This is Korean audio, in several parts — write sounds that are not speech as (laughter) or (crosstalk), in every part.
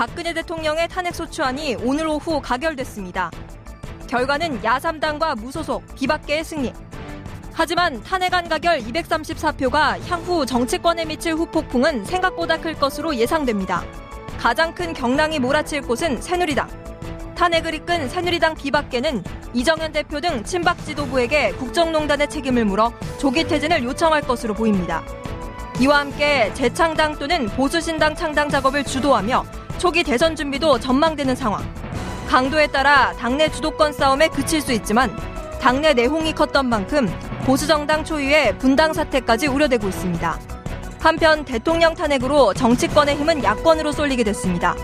박근혜 대통령의 탄핵소추안이 오늘 오후 가결됐습니다. 결과는 야3당과 무소속, 비박계의 승리. 하지만 탄핵안 가결 234표가 향후 정치권에 미칠 후폭풍은 생각보다 클 것으로 예상됩니다. 가장 큰 경랑이 몰아칠 곳은 새누리당. 탄핵을 이끈 새누리당 비박계는 이정현 대표 등 친박 지도부에게 국정농단의 책임을 물어 조기 퇴진을 요청할 것으로 보입니다. 이와 함께 재창당 또는 보수신당 창당 작업을 주도하며 초기 대선 준비도 전망되는 상황. 강도에 따라 당내 주도권 싸움에 그칠 수 있지만 당내 내홍이 컸던 만큼 보수정당 초유의 분당 사태까지 우려되고 있습니다. 한편 대통령 탄핵으로 정치권의 힘은 야권으로 쏠리게 됐습니다.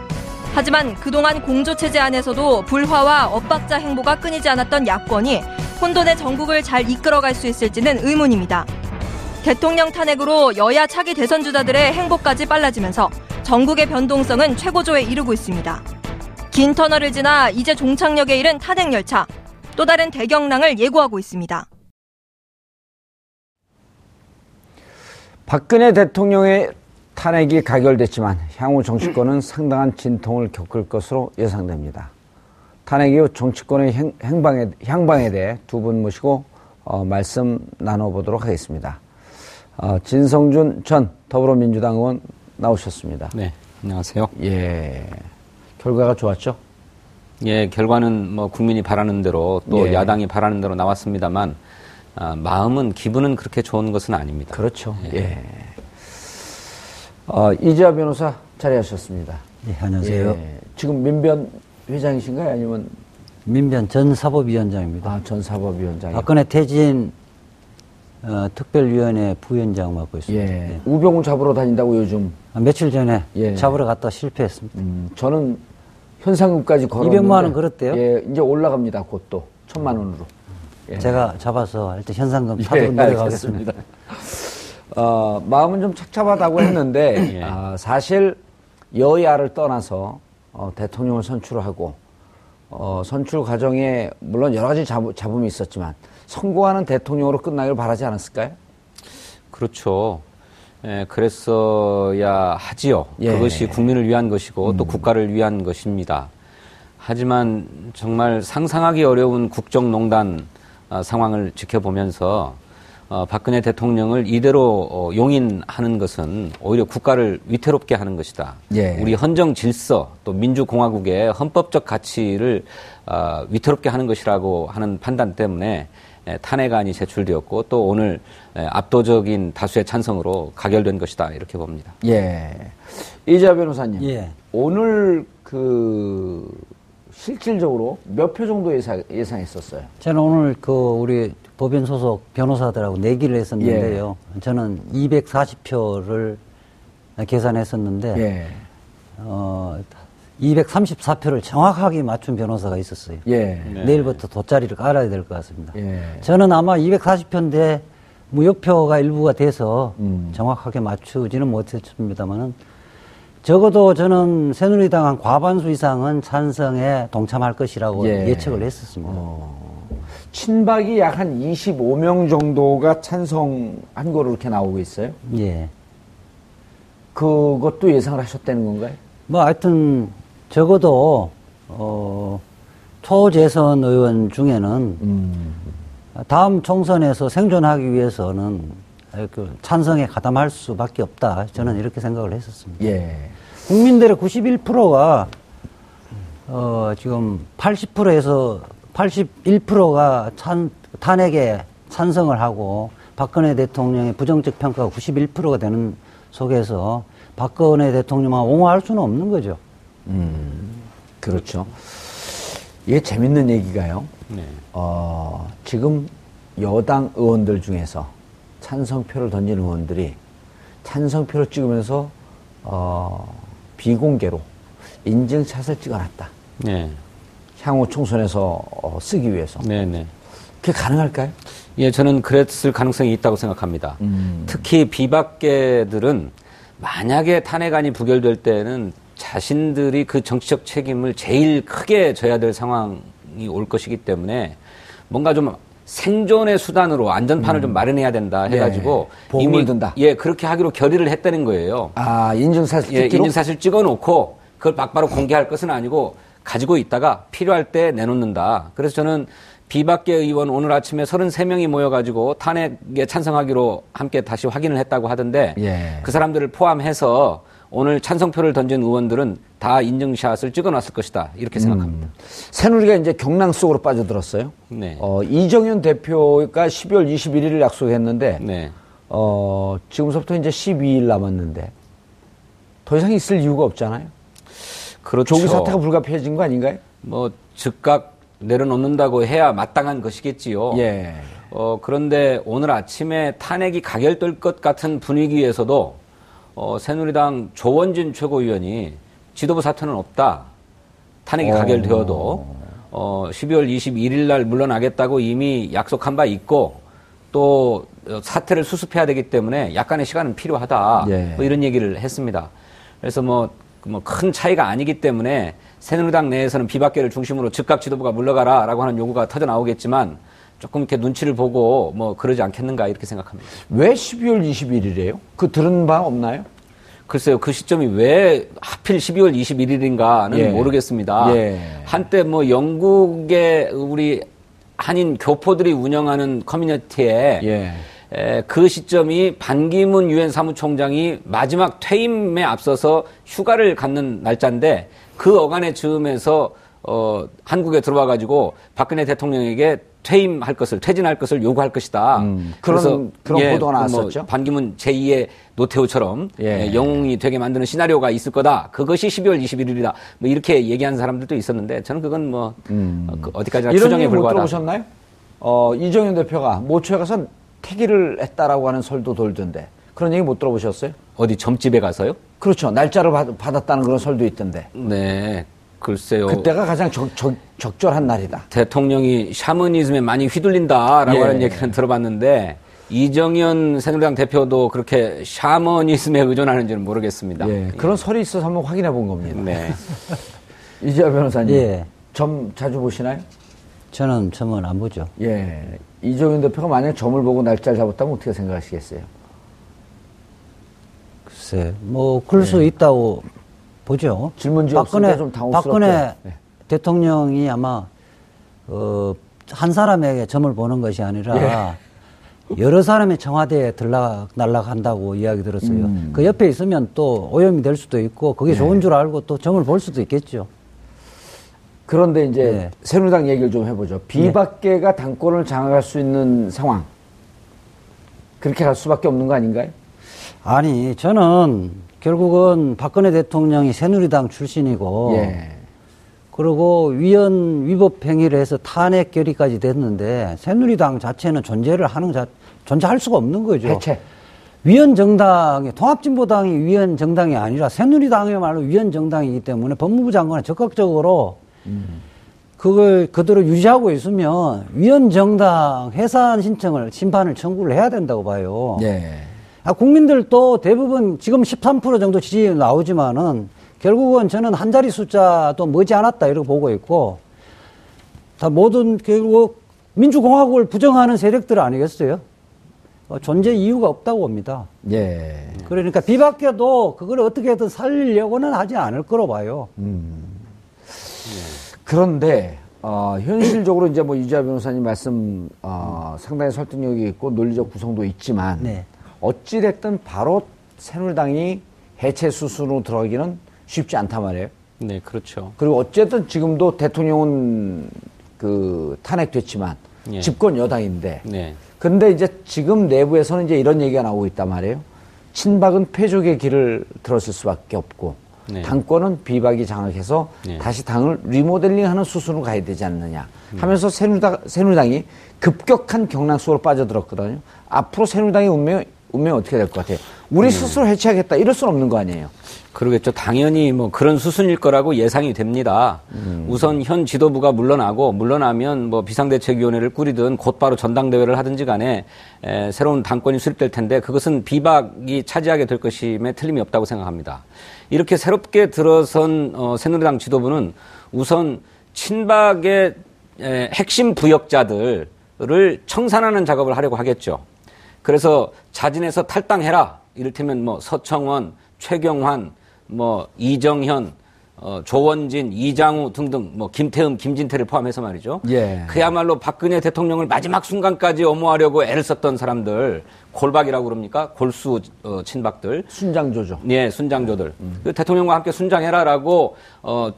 하지만 그동안 공조체제 안에서도 불화와 엇박자 행보가 끊이지 않았던 야권이 혼돈의 전국을 잘 이끌어갈 수 있을지는 의문입니다. 대통령 탄핵으로 여야 차기 대선 주자들의 행보까지 빨라지면서 전국의 변동성은 최고조에 이르고 있습니다. 긴 터널을 지나 이제 종착역에 이른 탄핵 열차 또 다른 대경랑을 예고하고 있습니다. 박근혜 대통령의 탄핵이 가결됐지만 향후 정치권은 상당한 진통을 겪을 것으로 예상됩니다. 탄핵 이후 정치권의 행, 방에 향방에 대해 두 분 모시고 어, 말씀 나눠보도록 하겠습니다. 어, 진성준 전 더불어민주당 의원 나오셨습니다. 네, 안녕하세요. 예, 결과가 좋았죠? 예, 결과는 뭐 국민이 바라는 대로 또 예. 야당이 바라는 대로 나왔습니다만 아, 마음은 기분은 그렇게 좋은 것은 아닙니다. 그렇죠. 예. 예. 어, 이지아 변호사 자리하셨습니다. 예, 안녕하세요. 예. 지금 민변 회장이신가요? 아니면 민변 전 사법위원장입니다. 아, 전 사법위원장. 박근혜 퇴진 어, 특별위원회 부위원장 맡고 있습니다. 예. 네. 우병우 잡으러 다닌다고 요즘. 아, 며칠 전에 예. 잡으러 갔다 실패했습니다. 음, 저는 현상금까지 걸었는데 200만 원 걸었대요? 예, 이제 올라갑니다. 곧 또 천만 원으로. 예. 제가 잡아서 일단 현상금 예, 내려가겠습니다. 어, 마음은 좀 착잡하다고 했는데 (laughs) 예. 아, 사실 여야를 떠나서 어, 대통령을 선출하고 어, 선출 과정에 물론 여러 가지 잡, 잡음이 있었지만 성공하는 대통령으로 끝나길 바라지 않았을까요? 그렇죠. 예, 그랬어야 하지요. 예. 그것이 국민을 위한 것이고 음. 또 국가를 위한 것입니다. 하지만 정말 상상하기 어려운 국정농단 어, 상황을 지켜보면서 어, 박근혜 대통령을 이대로 어, 용인하는 것은 오히려 국가를 위태롭게 하는 것이다. 예. 우리 헌정 질서 또 민주공화국의 헌법적 가치를 어, 위태롭게 하는 것이라고 하는 판단 때문에 예, 탄핵안이 제출되었고 또 오늘 예, 압도적인 다수의 찬성으로 가결된 것이다 이렇게 봅니다. 예. 이자 변호사님. 예. 오늘 그 실질적으로 몇 표 정도 예상, 예상했었어요? 저는 오늘 그 우리 법인 소속 변호사들하고 내기를 했었는데요. 예. 저는 240표를 계산했었는데 예. 어, 234표를 정확하게 맞춘 변호사가 있었어요. 예. 네. 내일부터 돗자리를 깔아야 될 것 같습니다. 예. 저는 아마 240표인데 무효표가 일부가 돼서 음. 정확하게 맞추지는 못했습니다만은 적어도 저는 새누리당 한 과반수 이상은 찬성에 동참할 것이라고 예. 측을 했었습니다. 어. 친박이 약 한 25명 정도가 찬성한 거로 이렇게 나오고 있어요? 예. 그것도 예상을 하셨다는 건가요? 뭐 하여튼 적어도 어, 초재선 의원 중에는 음. 다음 총선에서 생존하기 위해서는 그 찬성에 가담할 수밖에 없다. 저는 이렇게 생각을 했었습니다. 예. 국민들의 91%가 어, 지금 80%에서 81%가 찬, 탄핵에 찬성을 하고 박근혜 대통령의 부정적 평가가 91%가 되는 속에서 박근혜 대통령만 옹호할 수는 없는 거죠. 음, 그렇죠. 이게 재밌는 얘기가요. 네. 어, 지금 여당 의원들 중에서 찬성표를 던진 의원들이 찬성표를 찍으면서 어, 비공개로 인증샷을 찍어놨다. 네. 향후 총선에서 어, 쓰기 위해서. 네, 네. 그게 가능할까요? 예, 저는 그랬을 가능성이 있다고 생각합니다. 음. 특히 비박계들은 만약에 탄핵안이 부결될 때는 자신들이 그 정치적 책임을 제일 크게 져야 될 상황이 올 것이기 때문에 뭔가 좀 생존의 수단으로 안전판을 음. 좀 마련해야 된다 해가지고 네. 이미 든다. 예 그렇게 하기로 결의를 했다는 거예요. 아 인증사실 예, 인증사실 찍어놓고 그걸 막바로 공개할 것은 아니고 가지고 있다가 필요할 때 내놓는다. 그래서 저는 비박계 의원 오늘 아침에 33명이 모여가지고 탄핵에 찬성하기로 함께 다시 확인을 했다고 하던데 예. 그 사람들을 포함해서 오늘 찬성표를 던진 의원들은 다 인증샷을 찍어놨을 것이다 이렇게 생각합니다. 음. 새누리가 이제 경랑 속으로 빠져들었어요. 네. 어, 이정현 대표가 12월 21일을 약속했는데 네. 어, 지금부터 이제 12일 남았는데 더 이상 있을 이유가 없잖아요. 그렇죠. 조기 사태가 불가피해진 거 아닌가요? 뭐 즉각 내려놓는다고 해야 마땅한 것이겠지요. 예. 어, 그런데 오늘 아침에 탄핵이 가결될 것 같은 분위기에서도 어, 새누리당 조원진 최고위원이 지도부 사퇴는 없다. 탄핵이 오. 어. 가결되어도 어, 12월 21일 날 물러나겠다고 이미 약속한 바 있고 또 사태를 수습해야 되기 때문에 약간의 시간은 필요하다. 예. 뭐 이런 얘기를 했습니다. 그래서 뭐, 뭐 큰 차이가 아니기 때문에 새누리당 내에서는 비박계를 중심으로 즉각 지도부가 물러가라라고 하는 요구가 터져 나오겠지만 조금 이렇게 눈치를 보고 뭐 그러지 않겠는가 이렇게 생각합니다. 왜 12월 21일이에요? 그 들은 바 없나요? 글쎄요, 그 시점이 왜 하필 12월 21일인가는 예. 모르겠습니다. 예. 한때 뭐 영국의 우리 한인 교포들이 운영하는 커뮤니티에 예. 에, 그 시점이 반기문 유엔 사무총장이 마지막 퇴임에 앞서서 휴가를 갖는 날짜인데 그 어간의 즈음에서 어, 한국에 들어와 가지고 박근혜 대통령에게 퇴임할 것을 퇴진할 것을 요구할 것이다. 음, 그런 그런 예, 보도가 뭐 나왔었죠. 뭐 반기문 제2의 노태우처럼 예. 예, 영웅이 되게 만드는 시나리오가 있을 거다. 그것이 12월 21일이다. 뭐 이렇게 얘기하는 사람들도 있었는데 저는 그건 뭐 음. 어, 그 어디까지나 추정에 불과하다. 들어보셨나요? 어, 이정현 대표가 모처에 가서 태기를 했다라고 하는 설도 돌던데 그런 얘기 못 들어보셨어요? 어디 점집에 가서요? 그렇죠. 날짜를 받, 받았다는 그런 설도 있던데. 네. 글쎄요. 그때가 가장 적, 적, 적 절한 날이다. 대통령이 샤머니즘에 많이 휘둘린다라고 예. 하는 얘기는 들어봤는데 이정현 새누리당 대표도 그렇게 샤머니즘에 의존하는지는 모르겠습니다. 예. 그런 설이 있어서 한번 확인해 본 겁니다. 네. (laughs) 이재하 변호사님. 예. 점 자주 보시나요? 저는 점은 안 보죠. 예. 이정현 대표가 만약 점을 보고 날짜를 잡았다면 어떻게 생각하시겠어요? 글쎄, 뭐, 그럴 수 네. 있다고 보죠. 질문지 박근혜, 좀 박근혜 네. 대통령이 아마, 어, 한 사람에게 점을 보는 것이 아니라, 예. 여러 사람이 청와대에 들락, 날락한다고 이야기 들었어요. 음. 그 옆에 있으면 또 오염이 될 수도 있고, 그게 네. 좋은 줄 알고 또 점을 볼 수도 있겠죠. 그런데 이제 네. 새누리당 얘기를 좀 해보죠. 비박계가 네. 당권을 장악할 수 있는 상황. 그렇게 갈 수밖에 없는 거 아닌가요? 아니, 저는 결국은 박근혜 대통령이 새누리당 출신이고, 예. 그리고 위헌 위법 행위를 해서 탄핵 결의까지 됐는데 새누리당 자체는 존재를 하는 자 존재할 수가 없는 거죠. 해체. 위헌 정당이 통합진보당이 위헌 정당이 아니라 새누리당이야말로 위헌 정당이기 때문에 법무부 장관은 적극적으로 음. 그걸 그대로 유지하고 있으면 위헌 정당 해산 신청을 심판을 청구를 해야 된다고 봐요. 예. 아, 국민들도 대부분 지금 13% 정도 지지율 나오지만은 결국은 저는 한 자리 숫자도 머지않았다 이렇게 보고 있고 다 모든 결국 민주공화국을 부정하는 세력들 아니겠어요? 어, 존재 이유가 없다고 봅니다. 예. 그러니까 비박계도 그걸 어떻게든 살리려고는 하지 않을 거로 봐요. 음. 그런데 어, 현실적으로 이제 뭐 유지아 변호사님 말씀 어, 상당히 설득력이 있고 논리적 구성도 있지만 네. 어찌됐든 바로 새누리당이 해체 수순으로 들어가기는 쉽지 않단 말이에요. 네, 그렇죠. 그리고 어쨌든 지금도 대통령은 그 탄핵됐지만 예. 집권 여당인데. 네. 그런데 이제 지금 내부에서는 이제 이런 얘기가 나오고 있단 말이에요. 친박은 패족의 길을 들었을 수밖에 없고 네. 당권은 비박이 장악해서 네. 다시 당을 리모델링하는 수순으로 가야 되지 않느냐 하면서 새누리당, 새누리당이 급격한 경락 속으로 빠져들었거든요. 앞으로 새누리당의 운명, 운명이 어떻게 될 것 같아요? 우리 음. 스스로 해체하겠다 이럴 수는 없는 거 아니에요? 그러겠죠. 당연히 뭐 그런 수순일 거라고 예상이 됩니다. 음. 우선 현 지도부가 물러나고 물러나면 뭐 비상대책위원회를 꾸리든 곧바로 전당대회를 하든지 간에 에, 새로운 당권이 수립될 텐데 그것은 비박이 차지하게 될 것임에 틀림이 없다고 생각합니다. 이렇게 새롭게 들어선 어, 새누리당 지도부는 우선 친박의 에, 핵심 부역자들을 청산하는 작업을 하려고 하겠죠. 그래서 자진해서 탈당해라. 이를테면 뭐 서청원, 최경환, 뭐 이정현, 어, 조원진, 이장우 등등 뭐 김태흠, 김진태를 포함해서 말이죠. 예. 그야말로 박근혜 대통령을 마지막 순간까지 엄호하려고 애를 썼던 사람들 골박이라고 그럽니까? 골수 어, 친박들. 순장조죠. 예, 순장조들. 음. 그 대통령과 함께 순장해라라고 어,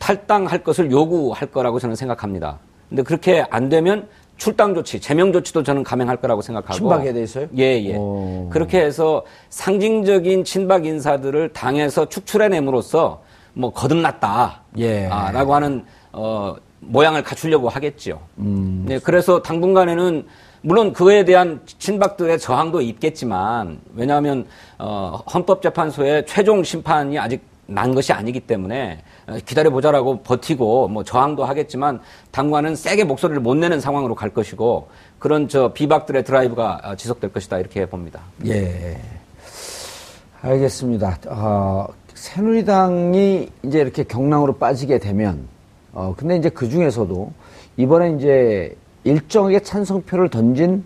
탈당할 것을 요구할 거라고 저는 생각합니다. 근데 그렇게 안 되면 출당 조치, 제명 조치도 저는 감행할 거라고 생각하고. 친박에 대해서요? 예, 예. 오. 그렇게 해서 상징적인 친박 인사들을 당에서 축출해냄으로써 뭐 거듭났다. 예. 아, 라고 하는, 어, 모양을 갖추려고 하겠죠. 음. 네, 그래서 당분간에는 물론 그에 대한 친박들의 저항도 있겠지만 왜냐하면 어, 헌법재판소의 최종 심판이 아직 난 것이 아니기 때문에 어, 기다려보자라고 버티고 뭐 저항도 하겠지만 당과는 세게 목소리를 못 내는 상황으로 갈 것이고 그런 저 비박들의 드라이브가 어, 지속될 것이다 이렇게 봅니다. 예. 알겠습니다. 어, 새누리당이 이제 이렇게 경랑으로 빠지게 되면 어, 근데 이제 그 중에서도 이번에 이제 일정하게 찬성표를 던진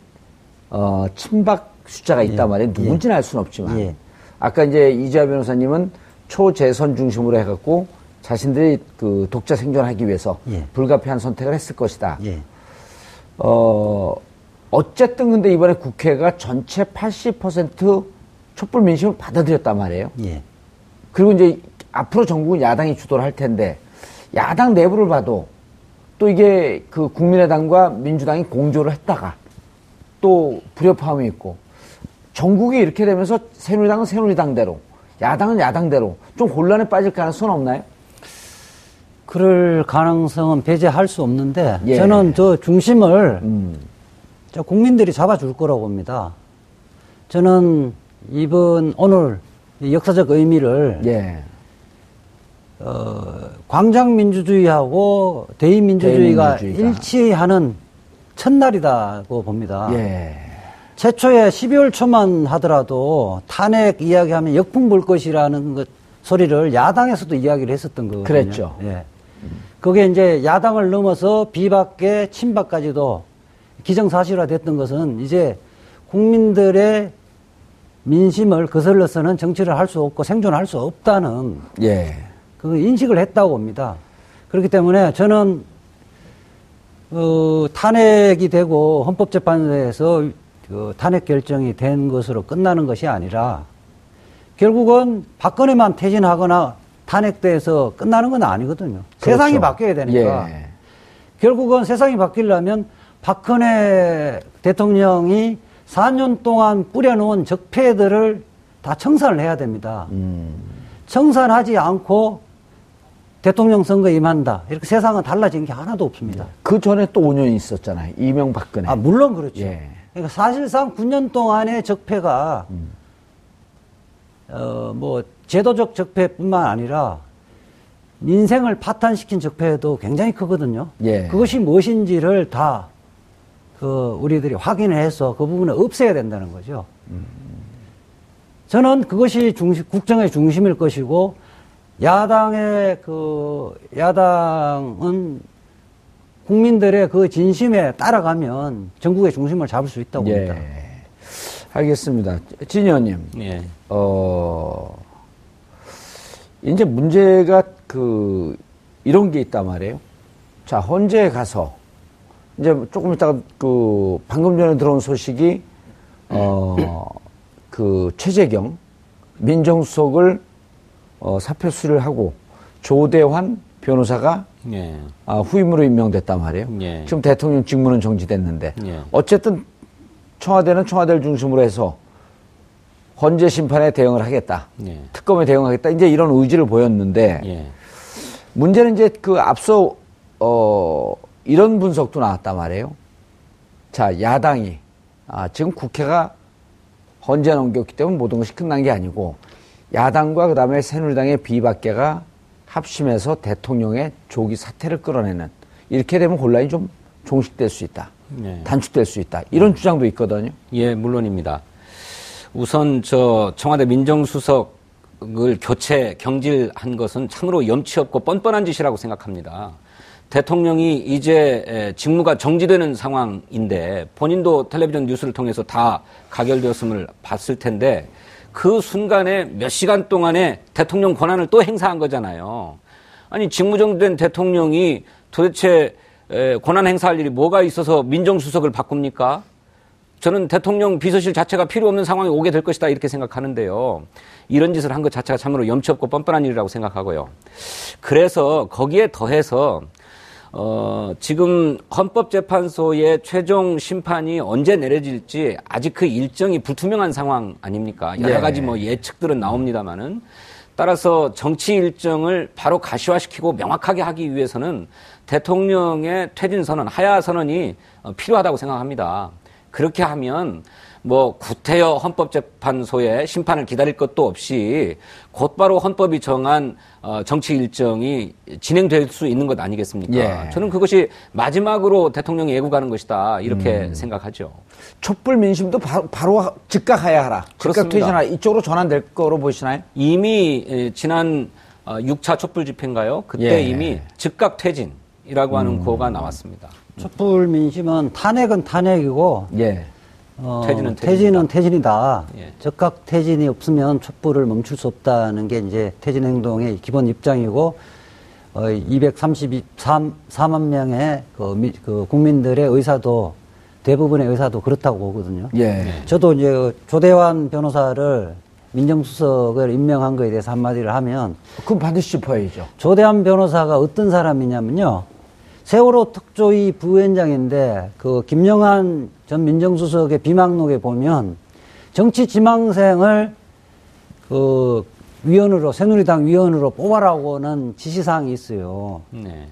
어, 친박 숫자가 있단 예. 말이에요. 누군지는 예. 알 수는 없지만 예. 아까 이제 이지아 변호사님은 초재선 중심으로 해갖고 자신들이 그 독자 생존하기 위해서 예. 불가피한 선택을 했을 것이다. 예. 어, 어쨌든 근데 이번에 국회가 전체 80% 촛불 민심을 받아들였단 말이에요. 예. 그리고 이제 앞으로 전국은 야당이 주도를 할 텐데 야당 내부를 봐도 또 이게 그 국민의당과 민주당이 공조를 했다가 또 불협화음이 있고 전국이 이렇게 되면서 새누리당은 새누리당대로 야당은 야당대로 좀 혼란에 빠질 가능성은 없나요? 그럴 가능성은 배제할 수 없는데 예. 저는 저 중심을 음. 저 국민들이 잡아줄 거라고 봅니다. 저는 이번 오늘 역사적 의미를 예. 어, 광장 민주주의하고 대의민주주의가 대의민주주의가. 일치하는 첫날이다고 봅니다. 예. 최초에 12월 초만 하더라도 탄핵 이야기하면 역풍 불 것이라는 것 소리를 야당에서도 이야기를 했었던 거거든요. 그랬죠. 예. 그게 이제 야당을 넘어서 비박계 친박까지도 기정사실화 됐던 것은 이제 국민들의 민심을 거슬러서는 정치를 할 수 없고 생존할 수 없다는 예. 그 인식을 했다고 봅니다. 그렇기 때문에 저는 어, 탄핵이 되고 헌법재판소에서 그 탄핵 결정이 된 것으로 끝나는 것이 아니라 결국은 박근혜만 퇴진하거나 탄핵돼서 끝나는 건 아니거든요. 그렇죠. 세상이 바뀌어야 되니까. 예. 결국은 세상이 바뀌려면 박근혜 대통령이 4년 동안 뿌려놓은 적폐들을 다 청산을 해야 됩니다. 음. 청산하지 않고 대통령 선거 임한다. 이렇게 세상은 달라진 게 하나도 없습니다. 그 전에 또 5년 있었잖아요. 이명박근혜. 아, 물론 그렇죠. 예. 그러니까 사실상 9년 동안의 적폐가 음. 어, 뭐 제도적 적폐뿐만 아니라 민생을 파탄시킨 적폐도 굉장히 크거든요. 예. 그것이 무엇인지를 다 그 우리들이 확인을 해서 그 부분을 없애야 된다는 거죠. 음. 저는 그것이 중심, 국정의 중심일 것이고 야당의 그 야당은 국민들의 그 진심에 따라가면 전국의 중심을 잡을 수 있다고 예. 봅니다. 알겠습니다. 진 의원님. 예. 어, 이제 문제가 그, 이런 게 있단 말이에요. 자, 헌재에 가서, 이제 조금 있다가 그, 방금 전에 들어온 소식이, 어, 그, 최재경 민정수석을 어, 사표 수리를 하고, 조대환 변호사가 예. 아, 후임으로 임명됐단 말이에요. 예. 지금 대통령 직무는 정지됐는데 예. 어쨌든 청와대는 청와대를 중심으로 해서 헌재 심판에 대응을 하겠다. 예. 특검에 대응하겠다. 이제 이런 의지를 보였는데 예. 문제는 이제 그 앞서 어 이런 분석도 나왔단 말이에요. 자, 야당이 아, 지금 국회가 헌재 넘겼기 때문에 모든 것이 끝난 게 아니고 야당과 그다음에 새누리당의 비박계가 합심해서 대통령의 조기 사퇴를 끌어내는 이렇게 되면 혼란이 좀 종식될 수 있다. 네. 단축될 수 있다. 이런 네. 주장도 있거든요. 예, 물론입니다. 우선 저 청와대 민정수석을 교체 경질한 것은 참으로 염치 없고 뻔뻔한 짓이라고 생각합니다. 대통령이 이제 직무가 정지되는 상황인데 본인도 텔레비전 뉴스를 통해서 다 가결되었음을 봤을 텐데 그 순간에 몇 시간 동안에 대통령 권한을 또 행사한 거잖아요. 아니 직무정지된 대통령이 도대체 권한 행사할 일이 뭐가 있어서 민정수석을 바꿉니까? 저는 대통령 비서실 자체가 필요 없는 상황이 오게 될 것이다 이렇게 생각하는데요. 이런 짓을 한 것 자체가 참으로 염치 없고 뻔뻔한 일이라고 생각하고요. 그래서 거기에 더해서 어, 지금 헌법재판소의 최종 심판이 언제 내려질지 아직 그 일정이 불투명한 상황 아닙니까? 여러 네. 가지 뭐 예측들은 나옵니다만은 따라서 정치 일정을 바로 가시화시키고 명확하게 하기 위해서는 대통령의 퇴진 선언, 하야 선언이 어, 필요하다고 생각합니다. 그렇게 하면 뭐 구태여 헌법재판소의 심판을 기다릴 것도 없이 곧바로 헌법이 정한 어, 정치 일정이 진행될 수 있는 것 아니겠습니까? 예. 저는 그것이 마지막으로 대통령이 애국하는 것이다 이렇게 음. 생각하죠. 촛불 민심도 바로, 바로 즉각 하야하라. 즉각 퇴진하라. 이쪽으로 전환될 거로 보시나요? 이미 지난 6차 어, 촛불 집회인가요? 그때 예. 이미 즉각 퇴진 이라고 하는 음. 구호가 나왔습니다. 촛불 민심은 탄핵은 탄핵이고 예. 어, 퇴진은, 퇴진은 퇴진이다. 예. 적각 퇴진이 없으면 촛불을 멈출 수 없다는 게 이제 퇴진 행동의 기본 입장이고 어, 233만 명의 그, 미, 그 국민들의 의사도 대부분의 의사도 그렇다고 보거든요. 예. 저도 이제 조대환 변호사를 민정수석을 임명한 거에 대해서 한마디를 하면 그럼 반드시 짚어야죠. 조대환 변호사가 어떤 사람이냐면요. 세월호 특조위 부위원장인데 그 김영한 전 민정수석의 비망록에 보면 정치 지망생을 그 위원으로 새누리당 위원으로 뽑아라고는 지시사항이 있어요. 네.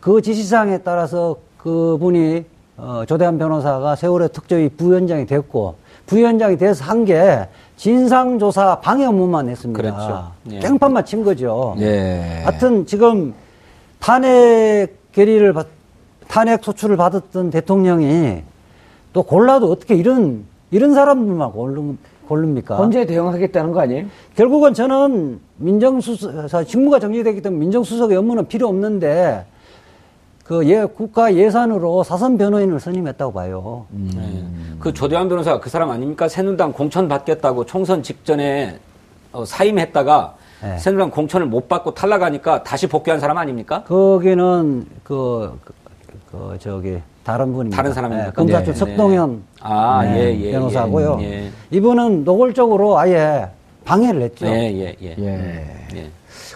그 지시사항에 따라서 그분이 어, 조대한 변호사가 세월호 특조위 부위원장이 됐고 부위원장이 돼서 한 게 진상조사 방해 업무만 했습니다. 그렇죠. 예. 깽판만 친 거죠. 예. 하여튼 지금 탄핵 결의를 받, 탄핵 소추를 받았던 대통령이 또 골라도 어떻게 이런 이런 사람들만 고르, 고릅니까? 언제 대응하겠다는 거 아니에요? 결국은 저는 민정수석 직무가 정리되기 때문에 민정수석의 업무는 필요 없는데 그 예, 국가 예산으로 사선 변호인을 선임했다고 봐요. 음. 네. 그 조대환 변호사 그 사람 아닙니까? 새누리당 공천 받겠다고 총선 직전에 어, 사임했다가 네. 새누리당 공천을 못 받고 탈락하니까 다시 복귀한 사람 아닙니까? 거기는 그, 그, 그 저기 다른 분입니다. 다른 사람입니까? 네, 검사 쪽 네. 석동현 아, 네, 예, 예, 변호사고요. 예, 예. 이분은 노골적으로 아예 방해를 했죠. 예, 예, 예. 예. 예.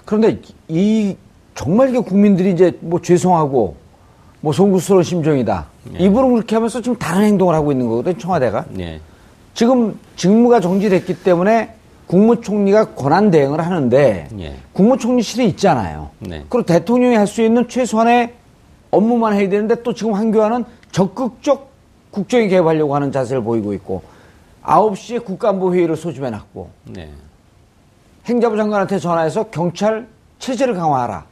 그런데 이 정말 이게 국민들이 이제 뭐 죄송하고 뭐 송구스러운 심정이다. 예. 이분은 그렇게 하면서 지금 다른 행동을 하고 있는 거거든요, 청와대가. 예. 지금 직무가 정지됐기 때문에 국무총리가 권한 대응을 하는데 예. 국무총리실에 있잖아요. 네. 그리고 대통령이 할 수 있는 최소한의 업무만 해야 되는데 또 지금 황교안은 적극적 국정에 개입하려고 하는 자세를 보이고 있고 9시에 국가안보 회의를 소집해 놨고 네. 행자부 장관한테 전화해서 경찰 체제를 강화하라.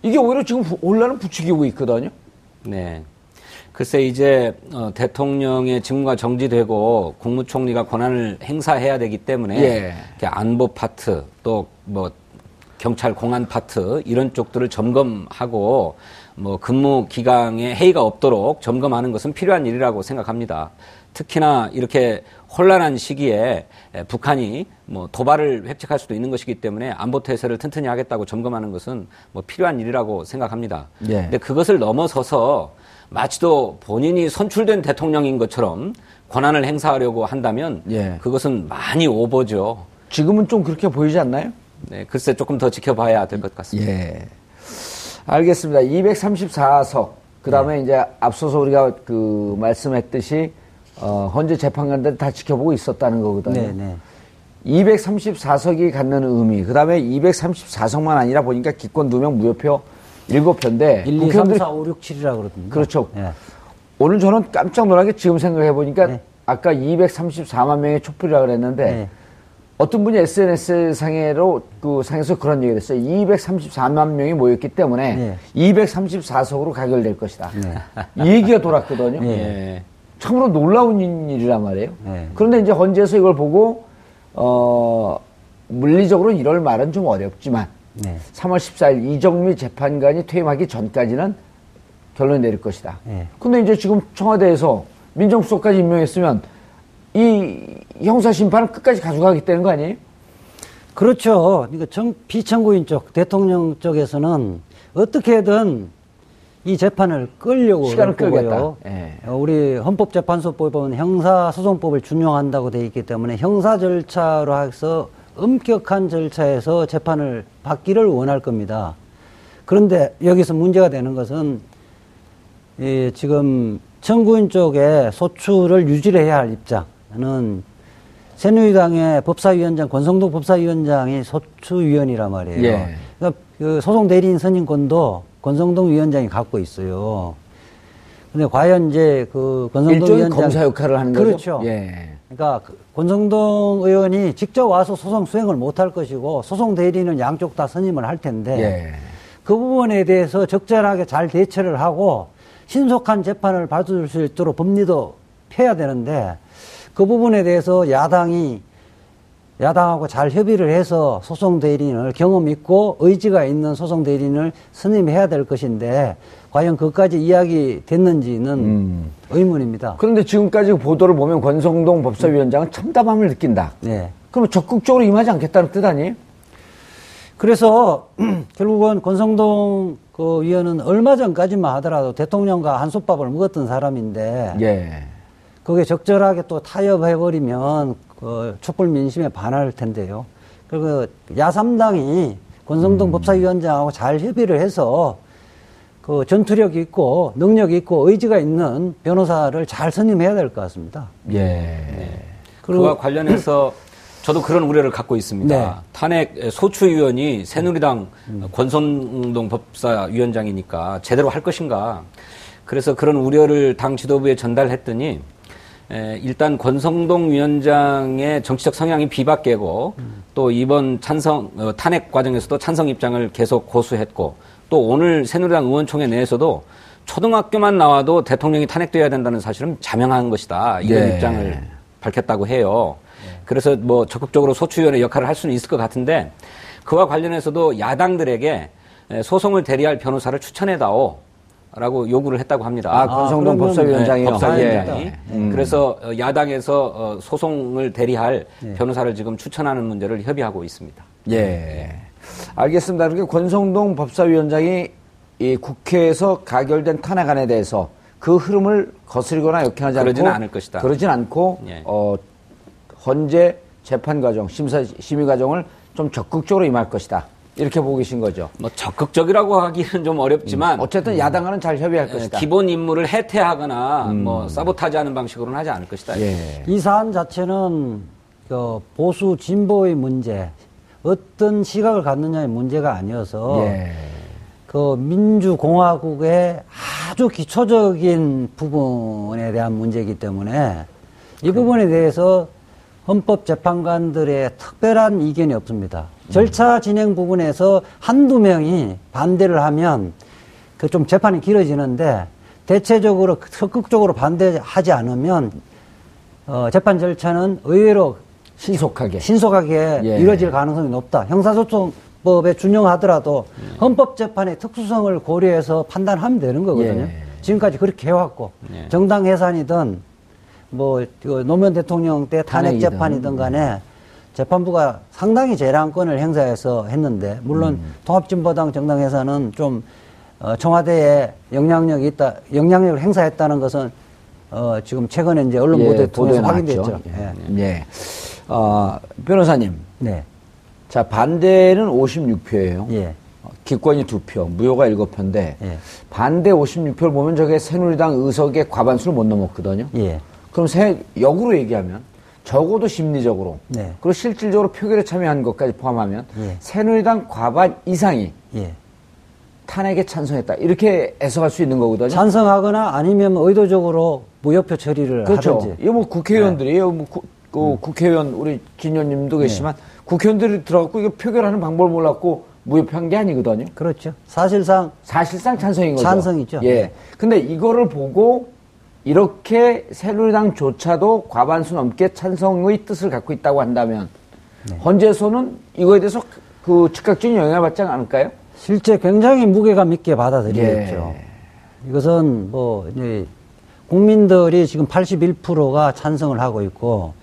이게 오히려 지금 혼란을 부추기고 있거든요. 네. 글쎄 이제 어, 대통령의 직무가 정지되고 국무총리가 권한을 행사해야 되기 때문에 예. 안보 파트 또 뭐 경찰 공안 파트 이런 쪽들을 점검하고 뭐 근무 기간에 회의가 없도록 점검하는 것은 필요한 일이라고 생각합니다. 특히나 이렇게 혼란한 시기에 북한이 뭐 도발을 획책할 수도 있는 것이기 때문에 안보 태세를 튼튼히 하겠다고 점검하는 것은 뭐 필요한 일이라고 생각합니다. 예. 근데 그것을 넘어서서 마치도 본인이 선출된 대통령인 것처럼 권한을 행사하려고 한다면 예. 그것은 많이 오버죠. 지금은 좀 그렇게 보이지 않나요? 네, 글쎄 조금 더 지켜봐야 될 것 같습니다. 예. 알겠습니다. 234석. 그 다음에 네. 이제 앞서서 우리가 그 말씀했듯이 어, 헌재 재판관들 다 지켜보고 있었다는 거거든요. 네, 네. 234석이 갖는 의미, 그 다음에 234석만 아니라 보니까 기권 2명, 무효표 7표인데. 1, 2, 3, 4, 5, 6, 7이라고 그러던데. 그렇죠. 네. 오늘 저는 깜짝 놀란 게 지금 생각해 보니까 네. 아까 234만 명의 촛불이라 고 그랬는데 네. 어떤 분이 SNS 상에로 그 상에서 그런 얘기를 했어요. 234만 명이 모였기 때문에 네. 234석으로 가결될 것이다. 네. 이 얘기가 돌았거든요. 네. 참으로 놀라운 일이란 말이에요. 네. 그런데 이제 헌재에서 이걸 보고 어 물리적으로 이럴 말은 좀 어렵지만 네. 3월 14일 이정미 재판관이 퇴임하기 전까지는 결론이 내릴 것이다. 네. 근데 이제 지금 청와대에서 민정수석까지 임명했으면 이 형사 심판을 끝까지 가져가기 때문에 거 아니에요? 그렇죠. 그러니까 정, 비청구인 쪽, 대통령 쪽에서는 어떻게든 이 재판을 끌려고 시간을 끌겠다. 예. 우리 헌법재판소법은 형사소송법을 준용한다고 되어 있기 때문에 형사 절차로 해서 엄격한 절차에서 재판을 받기를 원할 겁니다. 그런데 여기서 문제가 되는 것은 예, 지금 청구인 쪽에 소추를 유지를 해야 할 입장은 새누리당의 법사위원장 권성동 법사위원장이 소추위원이란 말이에요. 예. 그러니까 그 소송 대리인 선임권도 권성동 위원장이 갖고 있어요. 근데 과연 이제 그 권성동 위원장 검사 역할을 하는 거죠. 그렇죠. 예. 그러니까 그 권성동 의원이 직접 와서 소송 수행을 못할 것이고 소송 대리는 양쪽 다 선임을 할 텐데 예. 그 부분에 대해서 적절하게 잘 대처를 하고 신속한 재판을 받을 수 있도록 법리도 펴야 되는데 그 부분에 대해서 야당이 야당하고 잘 협의를 해서 소송 대리인을 경험 있고 의지가 있는 소송 대리인을 선임해야 될 것인데 과연 그까지 이야기 됐는지는 음. 의문입니다. 그런데 지금까지 보도를 보면 권성동 법사위원장은 참담함을 느낀다. 네. 그러면 적극적으로 임하지 않겠다는 뜻 아니에요? 그래서 (clears throat) 결국은 권성동 그 위원은 얼마 전까지만 하더라도 대통령과 한솥밥을 먹었던 사람인데 예. 그게 적절하게 또 타협해버리면 그 촛불 민심에 반할 텐데요. 그리고 야삼당이 권성동 음. 법사위원장하고 잘 협의를 해서 그 전투력 있고 능력 있고 의지가 있는 변호사를 잘 선임해야 될 것 같습니다. 예. 네. 그와 관련해서 (clears throat) 저도 그런 우려를 갖고 있습니다. 네. 탄핵 소추위원이 새누리당 음. 권선동 법사위원장이니까 제대로 할 것인가. 그래서 그런 우려를 당 지도부에 전달했더니 에, 일단 권성동 위원장의 정치적 성향이 비박계고 음. 또 이번 찬성 어, 탄핵 과정에서도 찬성 입장을 계속 고수했고 또 오늘 새누리당 의원총회 내에서도 초등학교만 나와도 대통령이 탄핵돼야 된다는 사실은 자명한 것이다 이런 네. 입장을 밝혔다고 해요. 그래서 뭐 적극적으로 소추위원회 역할을 할 수는 있을 것 같은데 그와 관련해서도 야당들에게 소송을 대리할 변호사를 추천해다오. 라고 요구를 했다고 합니다. 아, 권성동 아, 법사위원장이요? 네, 법사위원장이. 네. 음. 그래서 어, 야당에서 어, 소송을 대리할 네. 변호사를 지금 추천하는 문제를 협의하고 있습니다. 예. 알겠습니다. 그렇게 권성동 법사위원장이 이 국회에서 가결된 탄핵안에 대해서 그 흐름을 거스리거나 역행하지 않고 그러지는 않을 것이다. 그러진 않고 예. 어, 헌재 재판 과정, 심사 심의 과정을 좀 적극적으로 임할 것이다. 이렇게 보고 계신 거죠. 뭐 적극적이라고 하기는 좀 어렵지만 음, 어쨌든 야당과는 잘 협의할 예, 것이다. 기본 임무를 해태하거나 음. 뭐 사보타지하는 방식으로는 하지 않을 것이다. 예. 이 사안 자체는 그 보수 진보의 문제, 어떤 시각을 갖느냐의 문제가 아니어서 예. 그 민주공화국의 아주 기초적인 부분에 대한 문제이기 때문에 이 부분에 대해서 헌법재판관들의 특별한 이견이 없습니다. 절차 진행 부분에서 한두 명이 반대를 하면 그 좀 재판이 길어지는데 대체적으로 적극적으로 반대하지 않으면 어, 재판 절차는 의외로 신속하게 신속하게 예. 이루어질 가능성이 높다. 형사소송법에 준용하더라도 헌법재판의 특수성을 고려해서 판단하면 되는 거거든요. 예. 지금까지 그렇게 해왔고 예. 정당 해산이든 뭐 노무현 대통령 때 탄핵 재판이든 간에 재판부가 상당히 재량권을 행사해서 했는데 물론 음. 통합진보당 정당에서는 좀 어, 청와대에 영향력이 있다 영향력을 행사했다는 것은 어, 지금 최근에 이제 언론 예, 보도에 통해서 확인됐죠. 예. 예. 어, 변호사님. 네. 자, 반대는 56표예요. 예. 기권이 2표, 무효가 7표인데 예. 반대 56표를 보면 저게 새누리당 의석의 과반수를 못 넘었거든요. 예. 그럼 새, 역으로 얘기하면 적어도 심리적으로 네. 그리고 실질적으로 표결에 참여한 것까지 포함하면 예. 새누리당 과반 이상이 예. 탄핵에 찬성했다 이렇게 해석할 수 있는 거거든요. 찬성하거나 아니면 의도적으로 무효표 처리를 그렇죠. 하든지. 이거 뭐 국회의원들이 네. 뭐 구, 그 음. 국회의원 우리 진현님도 계시지만 네. 국회의원들이 들어갔고 이거 표결하는 방법을 몰랐고 무효표한 게 아니거든요. 그렇죠. 사실상 사실상 찬성인 거죠. 찬성이죠. 예. 근데 이거를 보고 이렇게 새누리당조차도 과반수 넘게 찬성의 뜻을 갖고 있다고 한다면 네. 헌재에서는 이거에 대해서 그 즉각적인 영향을 받지 않을까요? 실제 굉장히 무게감 있게 받아들이겠죠. 예. 이것은 뭐 이제 국민들이 지금 81%가 찬성을 하고 있고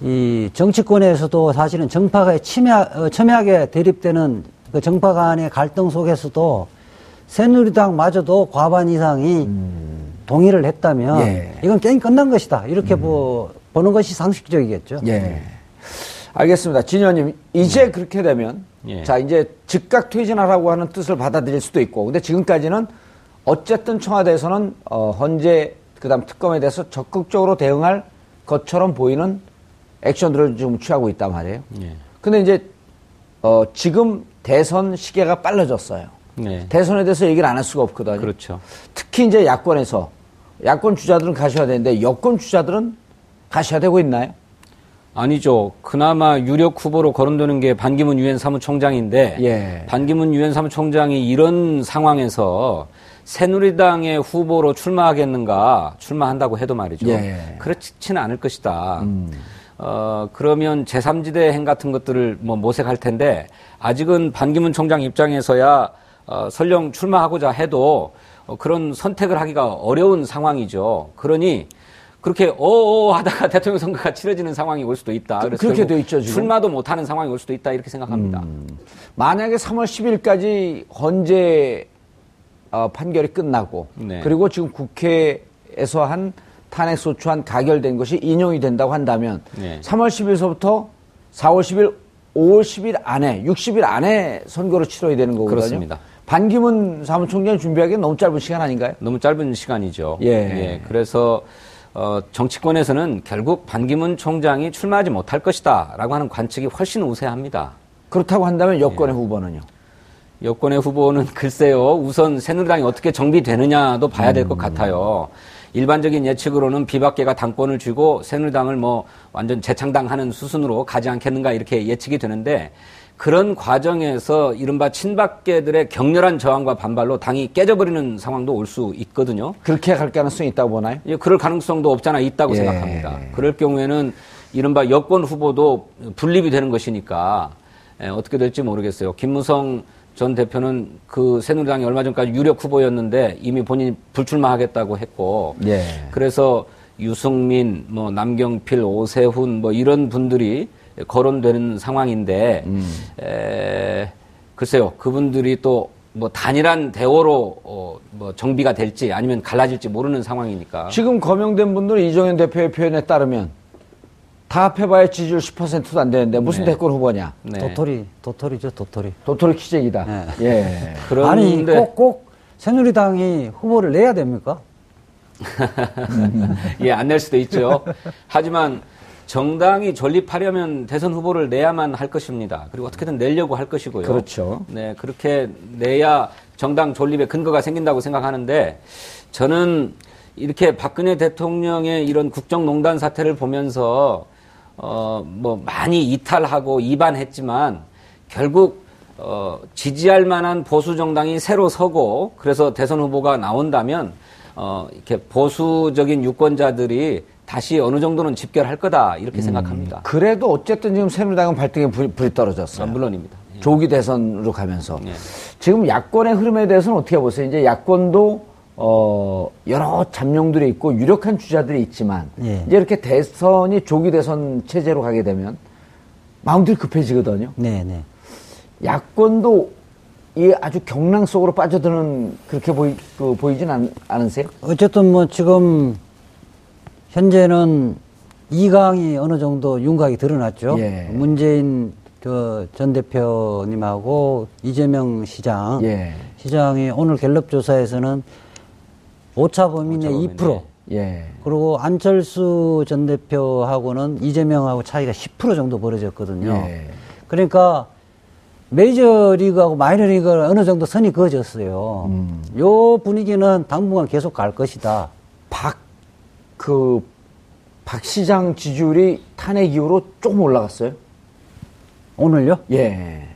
이 정치권에서도 사실은 정파가 첨예, 어, 첨예하게 대립되는 그 정파 간의 갈등 속에서도 새누리당마저도 과반 이상이 음. 동의를 했다면 예. 이건 게임 끝난 것이다. 이렇게 음. 보, 보는 것이 상식적이겠죠. 예. 알겠습니다. 진현님, 이제 네. 그렇게 되면 예. 자, 이제 즉각 퇴진하라고 하는 뜻을 받아들일 수도 있고 근데 지금까지는 어쨌든 청와대에서는 어, 헌재 그다음 특검에 대해서 적극적으로 대응할 것처럼 보이는 액션들을 좀 취하고 있단 말이에요. 예. 근데 이제 어, 지금 대선 시계가 빨라졌어요. 네. 대선에 대해서 얘기를 안 할 수가 없거든요. 그렇죠. 특히 이제 야권에서 야권 주자들은 가셔야 되는데 여권 주자들은 가셔야 되고 있나요? 아니죠. 그나마 유력 후보로 거론되는 게 반기문 유엔 사무총장인데 예. 반기문 유엔 사무총장이 이런 상황에서 새누리당의 후보로 출마하겠는가 출마한다고 해도 말이죠. 예. 그렇지는 않을 것이다. 음. 어, 그러면 제3지대 행 같은 것들을 뭐 모색할 텐데 아직은 반기문 총장 입장에서야 어, 설령 출마하고자 해도 어, 그런 선택을 하기가 어려운 상황이죠. 그러니 그렇게 어어 하다가 (laughs) 대통령 선거가 치러지는 상황이 올 수도 있다. 그, 그래서 그렇게 돼 있죠. 지금. 출마도 못하는 상황이 올 수도 있다 이렇게 생각합니다. 음. 만약에 3월 10일까지 헌재 어, 판결이 끝나고 네. 그리고 지금 국회에서 한 탄핵 소추안 가결된 것이 인용이 된다고 한다면 네. 3월 10일서부터 4월 10일, 5월 10일 안에 60일 안에 선거를 치러야 되는 거거든요. 그렇습니다. 반기문 사무총장 준비하기엔 너무 짧은 시간 아닌가요? 너무 짧은 시간이죠. 예. 예. 그래서 어, 정치권에서는 결국 반기문 총장이 출마하지 못할 것이다라고 하는 관측이 훨씬 우세합니다. 그렇다고 한다면 여권의 예. 후보는요? 여권의 후보는 글쎄요. 우선 새누리당이 어떻게 정비되느냐도 봐야 될것 음. 같아요. 일반적인 예측으로는 비박계가 당권을 쥐고 새누리당을 뭐 완전 재창당하는 수순으로 가지 않겠는가 이렇게 예측이 되는데 그런 과정에서 이른바 친박계들의 격렬한 저항과 반발로 당이 깨져버리는 상황도 올 수 있거든요. 그렇게 갈 가능성이 있다고 보나요? 예, 그럴 가능성도 없잖아 있다고 예. 생각합니다. 그럴 경우에는 이른바 여권 후보도 분립이 되는 것이니까 예, 어떻게 될지 모르겠어요. 김무성 전 대표는 그 새누리당이 얼마 전까지 유력 후보였는데 이미 본인이 불출마하겠다고 했고 예. 그래서 유승민, 뭐 남경필, 오세훈 뭐 이런 분들이 거론되는 상황인데 음. 에, 글쎄요 그분들이 또 뭐 단일한 대오로 어, 뭐 정비가 될지 아니면 갈라질지 모르는 상황이니까 지금 거명된 분들은 이정현 대표의 표현에 따르면 다 합해봐야 지지율 10%도 안 되는데 무슨 네. 대권 후보냐? 네. 도토리, 도토리죠, 도토리. 도토리 키재기다. 네. 예. 그런데 아니 꼭, 꼭 새누리당이 후보를 내야 됩니까? (laughs) 예, 안 낼 수도 있죠. 하지만 정당이 존립하려면 대선 후보를 내야만 할 것입니다. 그리고 어떻게든 내려고 할 것이고요. 그렇죠. 네, 그렇게 내야 정당 존립의 근거가 생긴다고 생각하는데 저는 이렇게 박근혜 대통령의 이런 국정농단 사태를 보면서 어, 뭐 많이 이탈하고 이반했지만 결국 어, 지지할 만한 보수 정당이 새로 서고 그래서 대선 후보가 나온다면 어, 이렇게 보수적인 유권자들이 다시 어느 정도는 집결할 거다 이렇게 음, 생각합니다. 그래도 어쨌든 지금 새누리당은 발등에 불이, 불이 떨어졌어요. 아, 물론입니다. 예. 조기 대선으로 가면서 예. 지금 야권의 흐름에 대해서는 어떻게 보세요? 이제 야권도 어, 여러 잠룡들이 있고 유력한 주자들이 있지만 예. 이제 이렇게 대선이 조기 대선 체제로 가게 되면 마음들이 급해지거든요. 네, 네. 야권도 이 아주 경랑 속으로 빠져드는 그렇게 보이, 그, 보이진 않, 않으세요? 어쨌든 뭐 지금 현재는 이강이 어느 정도 윤곽이 드러났죠. 예. 문재인 그 전 대표님하고 이재명 시장 예. 시장이 오늘 갤럽 조사에서는 오차 범위 내 2%. 예. 그리고 안철수 전 대표하고는 이재명하고 차이가 10% 정도 벌어졌거든요. 예. 그러니까 메이저 리그하고 마이너 리그가 어느 정도 선이 그어졌어요. 음. 요 분위기는 당분간 계속 갈 것이다. 박, 그, 박 시장 지지율이 탄핵 이후로 조금 올라갔어요? 오늘요? 예.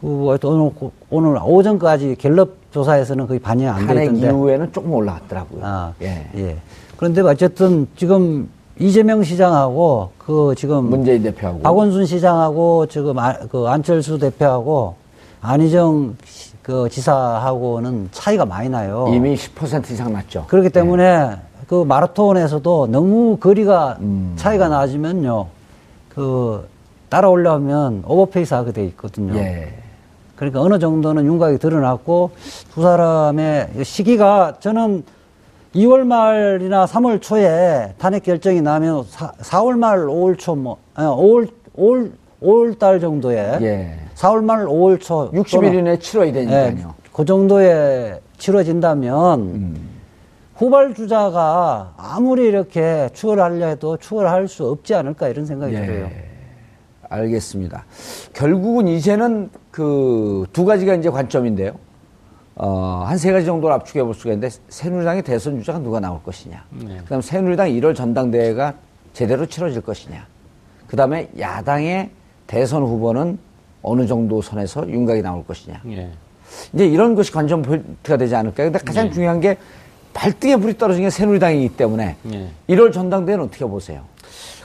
그, 오늘, 오늘 오전까지 갤럽 조사에서는 거의 반영이 안 되던데. 탄핵 이후에는 조금 올라갔더라고요. 아, 예. 예. 그런데 어쨌든 지금 이재명 시장하고 그 지금 문재인 대표하고 박원순 시장하고 지금 아, 그 안철수 대표하고 안희정 그 지사하고는 차이가 많이 나요. 이미 10% 이상 났죠. 그렇기 때문에 네. 그 마라톤에서도 너무 거리가 음. 차이가 나지면요. 그 따라올려면 오버페이스 하게 돼 있거든요. 예. 그러니까 어느 정도는 윤곽이 드러났고 두 사람의 시기가 저는 2월 말이나 3월 초에 탄핵 결정이 나면 4, 월 말 5월 초 뭐, 아니, 5월, 5월, 5월 달 정도에. 예. 4월 말 5월 초. 60일 이내 치러야 되니까요. 예, 그 정도에 치러진다면 음. 후발주자가 아무리 이렇게 추월하려 해도 추월할 수 없지 않을까 이런 생각이 예. 들어요. 알겠습니다. 결국은 이제는 그 두 가지가 이제 관점인데요. 어, 한 세 가지 정도를 압축해 볼 수가 있는데 새누리당의 대선 주자가 누가 나올 것이냐. 네. 그다음 새누리당 1월 전당대회가 제대로 치러질 것이냐. 그다음에 야당의 대선 후보는 어느 정도 선에서 윤곽이 나올 것이냐. 네. 이제 이런 것이 관전 포인트가 되지 않을까. 근데 가장 네. 중요한 게 발등에 불이 떨어진 게 새누리당이기 때문에 1월 전당대회는 어떻게 보세요?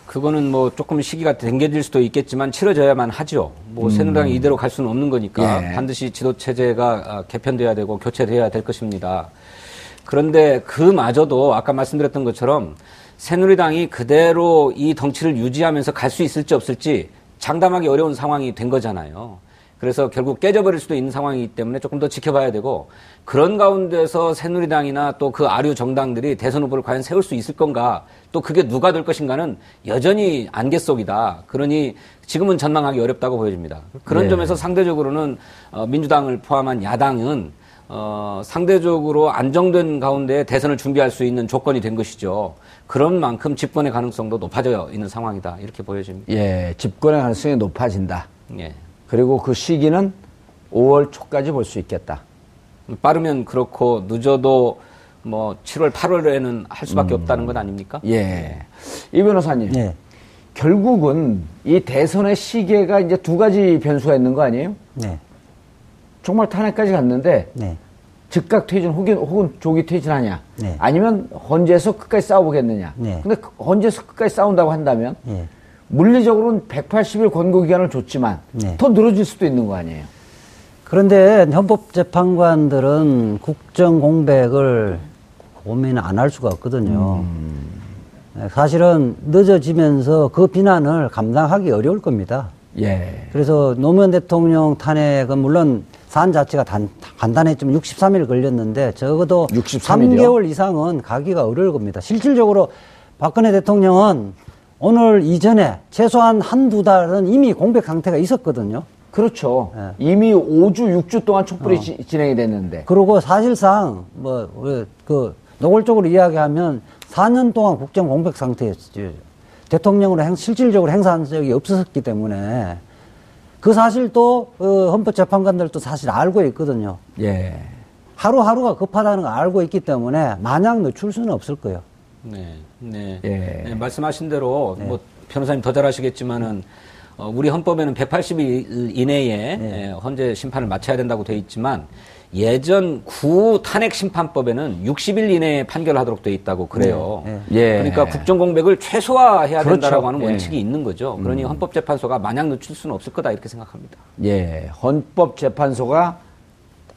그거는 뭐 조금 시기가 댕겨질 수도 있겠지만 치러져야만 하죠. 뭐 음. 새누리당이 이대로 갈 수는 없는 거니까 예. 반드시 지도 체제가 아, 개편돼야 되고 교체돼야 될 것입니다. 그런데 그마저도 아까 말씀드렸던 것처럼 새누리당이 그대로 이 덩치를 유지하면서 갈 수 있을지 없을지 장담하기 어려운 상황이 된 거잖아요. 그래서 결국 깨져버릴 수도 있는 상황이기 때문에 조금 더 지켜봐야 되고 그런 가운데서 새누리당이나 또 그 아류 정당들이 대선 후보를 과연 세울 수 있을 건가 또 그게 누가 될 것인가는 여전히 안개 속이다. 그러니 지금은 전망하기 어렵다고 보여집니다. 그런 네. 점에서 상대적으로는 어, 민주당을 포함한 야당은 어, 상대적으로 안정된 가운데 대선을 준비할 수 있는 조건이 된 것이죠. 그런 만큼 집권의 가능성도 높아져 있는 상황이다. 이렇게 보여집니다. 예, 집권의 가능성이 높아진다. 예. 그리고 그 시기는 5월 초까지 볼 수 있겠다. 빠르면 그렇고 늦어도 뭐 7월, 8월에는 할 수밖에 음. 없다는 것 아닙니까? 예. 이 변호사님. 예. 결국은 이 대선의 시계가 이제 두 가지 변수가 있는 거 아니에요? 네. 정말 탄핵까지 갔는데 네. 즉각 퇴진 혹은, 혹은 조기 퇴진하냐? 네. 아니면 헌재에서 끝까지 싸워보겠느냐? 네. 근데 그 헌재에서 끝까지 싸운다고 한다면 네. 물리적으로는 180일 권고 기간을 줬지만 네. 더 늘어질 수도 있는 거 아니에요? 그런데 헌법재판관들은 국정 공백을 고민 안 할 수가 없거든요. 음. 사실은 늦어지면서 그 비난을 감당하기 어려울 겁니다. 예. 그래서 노무현 대통령 탄핵은 물론 사안 자체가 단, 간단했지만 63일 걸렸는데 적어도 63일이요? 3개월 이상은 가기가 어려울 겁니다. 실질적으로 박근혜 대통령은 오늘 이전에 최소한 한두 달은 이미 공백 상태가 있었거든요. 그렇죠. 네. 이미 5주, 6주 동안 촛불이 어. 지, 진행이 됐는데. 그리고 사실상 뭐, 그, 노골적으로 이야기하면 4년 동안 국정 공백 상태였지. 대통령으로 행, 실질적으로 행사한 적이 없었기 때문에 그 사실도 어, 헌법재판관들도 사실 알고 있거든요. 예. 하루하루가 급하다는 걸 알고 있기 때문에 마냥 늦출 수는 없을 거예요. 네. 네. 예. 네 말씀하신 대로 네. 뭐 변호사님 더 잘하시겠지만은 어, 우리 헌법에는 180일 이내에 네. 예, 헌재 심판을 마쳐야 된다고 돼 있지만 예전 구 탄핵 심판법에는 60일 이내에 판결하도록 돼 있다고 그래요. 네, 네. 예. 그러니까 국정 공백을 최소화해야 그렇죠. 된다라고 하는 예. 원칙이 있는 거죠. 그러니 음. 헌법재판소가 마냥 늦출 수는 없을 거다 이렇게 생각합니다. 예, 헌법재판소가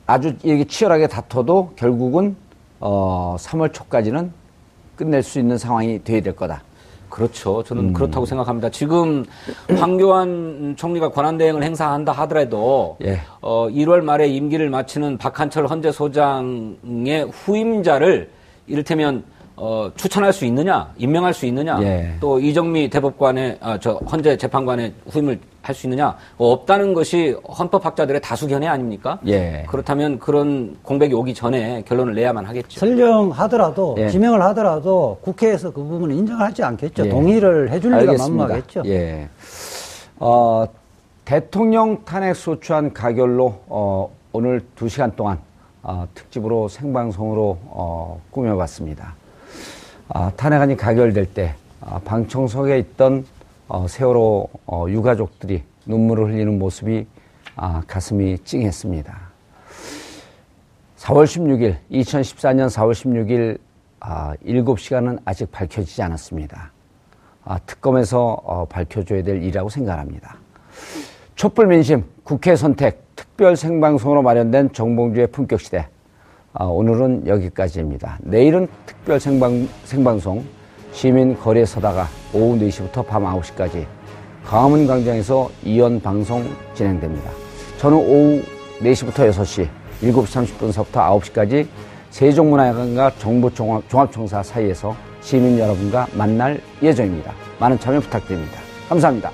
아주 이게 치열하게 다퉈도 결국은 어 3월 초까지는 끝낼 수 있는 상황이 돼야 될 거다. 그렇죠. 저는 음. 그렇다고 생각합니다. 지금 황교안 총리가 권한대행을 행사한다 하더라도 예. 어, 1월 말에 임기를 마치는 박한철 헌재 소장의 후임자를 이를테면 어, 추천할 수 있느냐, 임명할 수 있느냐, 예. 또 이정미 대법관의 아, 저 헌재 재판관의 후임을 할 수 있느냐 어, 없다는 것이 헌법학자들의 다수 견해 아닙니까? 예. 그렇다면 그런 공백이 오기 전에 결론을 내야만 하겠죠. 설령하더라도 예. 지명을 하더라도 국회에서 그 부분을 인정하지 않겠죠. 예. 동의를 해줄 리가 만무하겠죠. 예. 어, 대통령 탄핵 소추안 가결로 어, 오늘 두 시간 동안 어, 특집으로 생방송으로 어, 꾸며봤습니다. 아, 탄핵안이 가결될 때 아, 방청석에 있던 어, 세월호 어, 유가족들이 눈물을 흘리는 모습이 아, 가슴이 찡했습니다. 4월 16일, 2014년 4월 16일 아, 7시간은 아직 밝혀지지 않았습니다. 아, 특검에서 어, 밝혀줘야 될 일이라고 생각합니다. 촛불 민심, 국회 선택, 특별 생방송으로 마련된 정봉주의 품격 시대. 아, 오늘은 여기까지입니다. 내일은 특별 생방, 생방송 시민 거리에 서다가 오후 4시부터 밤 9시까지 광화문 광장에서 이연 방송 진행됩니다. 저는 오후 4시부터 6시, 7시 30분서부터 9시까지 세종문화회관과 정부종합청사 사이에서 시민 여러분과 만날 예정입니다. 많은 참여 부탁드립니다. 감사합니다.